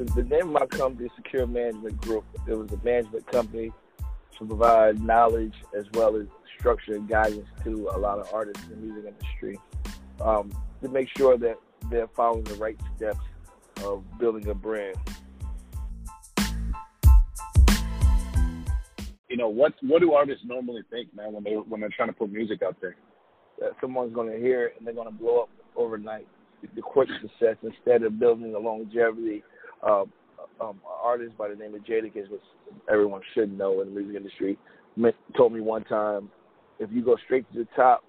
the, the name of my company is Secure Management Group. It was a management company to provide knowledge as well as structure and guidance to a lot of artists in the music industry um, to make sure that they're following the right steps of building a brand. You know what? What do artists normally think, man, when they when they're trying to put music out there? That someone's going to hear it and they're going to blow up overnight. The quick success instead of building a longevity. Uh, um, artist by the name of Jadakiss, which everyone should know in the music industry, told me one time, if you go straight to the top,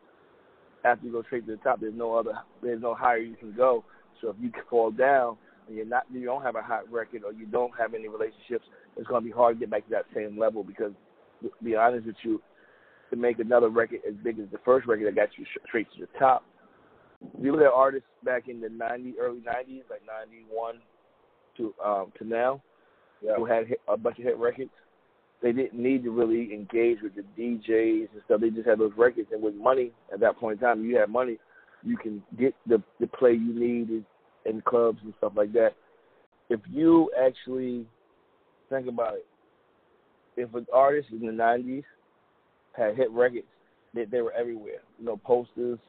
after you go straight to the top, there's no other, there's no higher you can go. So if you fall down and you're not, you don't have a hot record or you don't have any relationships, it's going to be hard to get back to that same level because, to be honest with you, to make another record as big as the first record that got you straight to the top. If you look at artists back in the 90s, early 90s, like 91 to um, to now, yeah. who had hit, a bunch of hit records, they didn't need to really engage with the DJs and stuff. They just had those records, and with money at that point in time, you had money, you can get the the play you need in, in clubs and stuff like that. If you actually think about it, if an artist in the '90s had hit records, they, they were everywhere. You know, posters,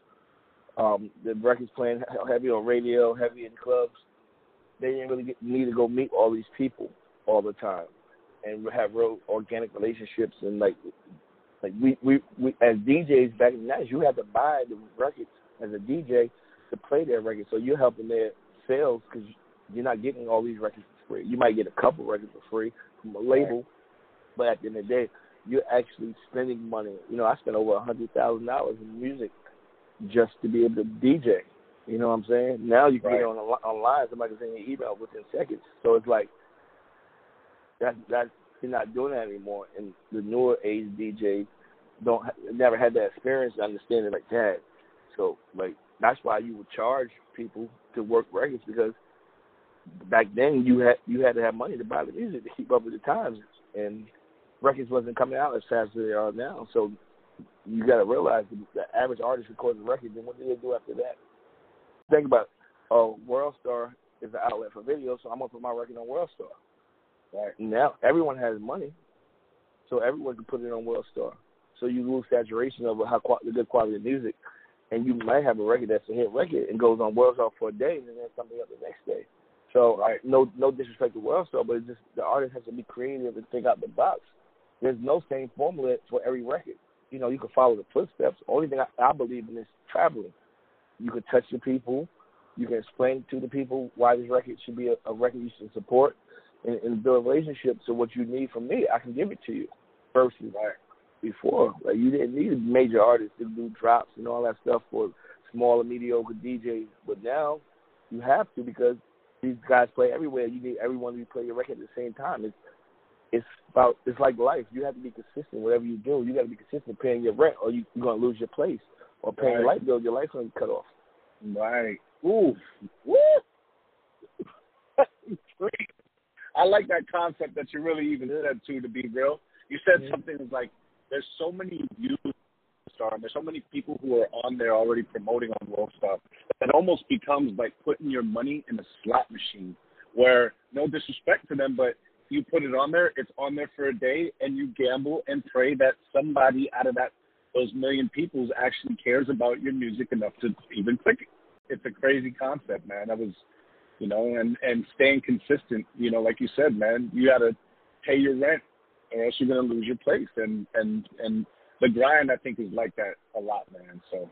um, the records playing heavy on radio, heavy in clubs. They didn't really get, need to go meet all these people all the time and have real organic relationships and like like we we, we as DJs back in the nineties, you had to buy the records as a DJ to play their records, so you're helping their sales because you're not getting all these records for free. You might get a couple records for free from a label, right. but at the end of the day, you're actually spending money. You know, I spent over a hundred thousand dollars in music just to be able to DJ. You know what I'm saying? Now you can right. get on online. Somebody can send you an email within seconds. So it's like that that you're not doing that anymore. And the newer age DJs don't never had that experience to understand it like that. So like that's why you would charge people to work records because back then you had you had to have money to buy the music to keep up with the times and records wasn't coming out as fast as they are now. So you got to realize the, the average artist records a record, then what do they do after that? Think about it. Uh, World Star is an outlet for video, so I'm gonna put my record on World Star. Right now, everyone has money, so everyone can put it on World Star. So you lose saturation of how the good quality of music, and you might have a record that's a hit record and goes on World Star for a day, and then something else the next day. So right. no no disrespect to World Star, but it's just the artist has to be creative and think out the box. There's no same formula for every record. You know, you can follow the footsteps. Only thing I, I believe in is traveling. You can touch the people. You can explain to the people why this record should be a, a record you should support and, and build relationships. So what you need from me, I can give it to you. Versus like before, like you didn't need a major artist to do drops and all that stuff for smaller mediocre DJs. But now you have to because these guys play everywhere. You need everyone to play your record at the same time. It's it's about it's like life. You have to be consistent. Whatever you do, you got to be consistent paying your rent, or you, you're gonna lose your place. Or paying right. your light bill, your life's gonna cut off. Right. Ooh. Woo. I like that concept that you really even said too. To be real, you said mm-hmm. something like there's so many views Star, and there's so many people who are on there already promoting on World Star that almost becomes like putting your money in a slot machine. Where no disrespect to them, but you put it on there, it's on there for a day, and you gamble and pray that somebody out of that those million people actually cares about your music enough to even click it. It's a crazy concept, man. That was you know, and and staying consistent. You know, like you said, man, you got to pay your rent, or else you're gonna lose your place. And and and the grind, I think, is like that a lot, man. So,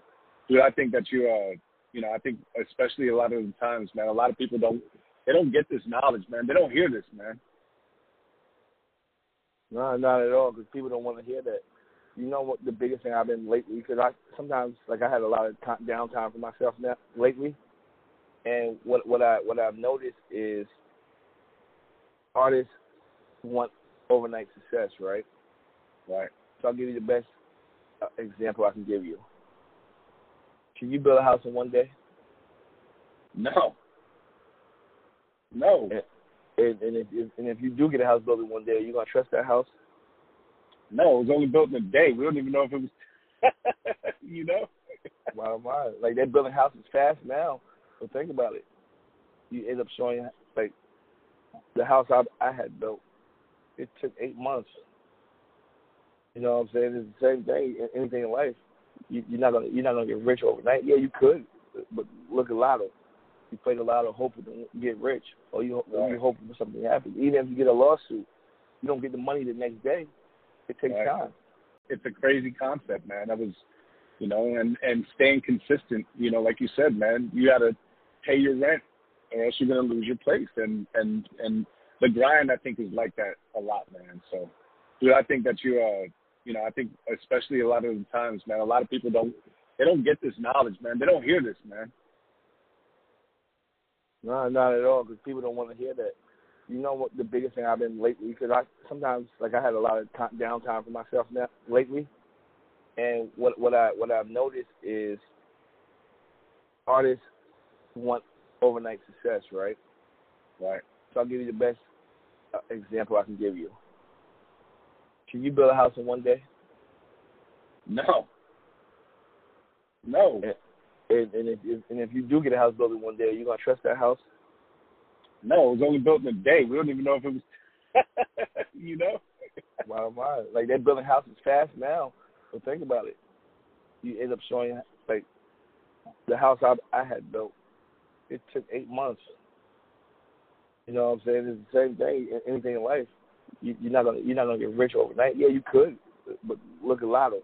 dude, I think that you, uh, you know, I think especially a lot of the times, man, a lot of people don't they don't get this knowledge, man. They don't hear this, man. No, not at all, because people don't want to hear that. You know what? The biggest thing I've been lately, because I sometimes like I had a lot of t- downtime for myself now lately, and what what I what I've noticed is artists want overnight success, right? Right. So I'll give you the best uh, example I can give you. Can you build a house in one day? No. No. And, and, and if, if and if you do get a house built in one day, are you gonna trust that house? No, it was only built in a day. We don't even know if it was. you know. Why am I? Like they're building houses fast now so think about it. You end up showing like the house I I had built, it took eight months. You know what I'm saying? It's the same thing. Anything in life, you, you're not gonna you're not gonna get rich overnight. Yeah, you could, but look at Lotto. You played a lot of hoping to get rich, or you right. you hoping for something to happen. Even if you get a lawsuit, you don't get the money the next day. It takes right. time. It's a crazy concept, man. That was, you know, and and staying consistent. You know, like you said, man, you got to pay your rent, or else you're gonna lose your place. And and and the grind, I think, is like that a lot, man. So, dude, I think that you, uh, you know, I think especially a lot of the times, man, a lot of people don't they don't get this knowledge, man. They don't hear this, man. No, not at all, because people don't want to hear that. You know what the biggest thing I've been lately? Because I sometimes like I had a lot of t- downtime for myself now lately, and what what I what I've noticed is artists want overnight success, right? Right. So I'll give you the best uh, example I can give you. Can you build a house in one day? No. No. And, and, and if, if and if you do get a house built in one day, are you gonna trust that house? No, it was only built in a day. We don't even know if it was. you know. Wow, my like they're building houses fast now. But think about it. You end up showing like the house I I had built. It took eight months. You know what I'm saying? It's the same thing. Anything in life, you, you're not gonna you're not gonna get rich overnight. Yeah, you could, but look at Lotto.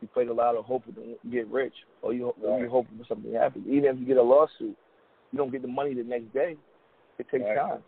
You played a lot of hoping to get rich, or you right. you hoping for something to happen. Even if you get a lawsuit, you don't get the money the next day. It takes right. time.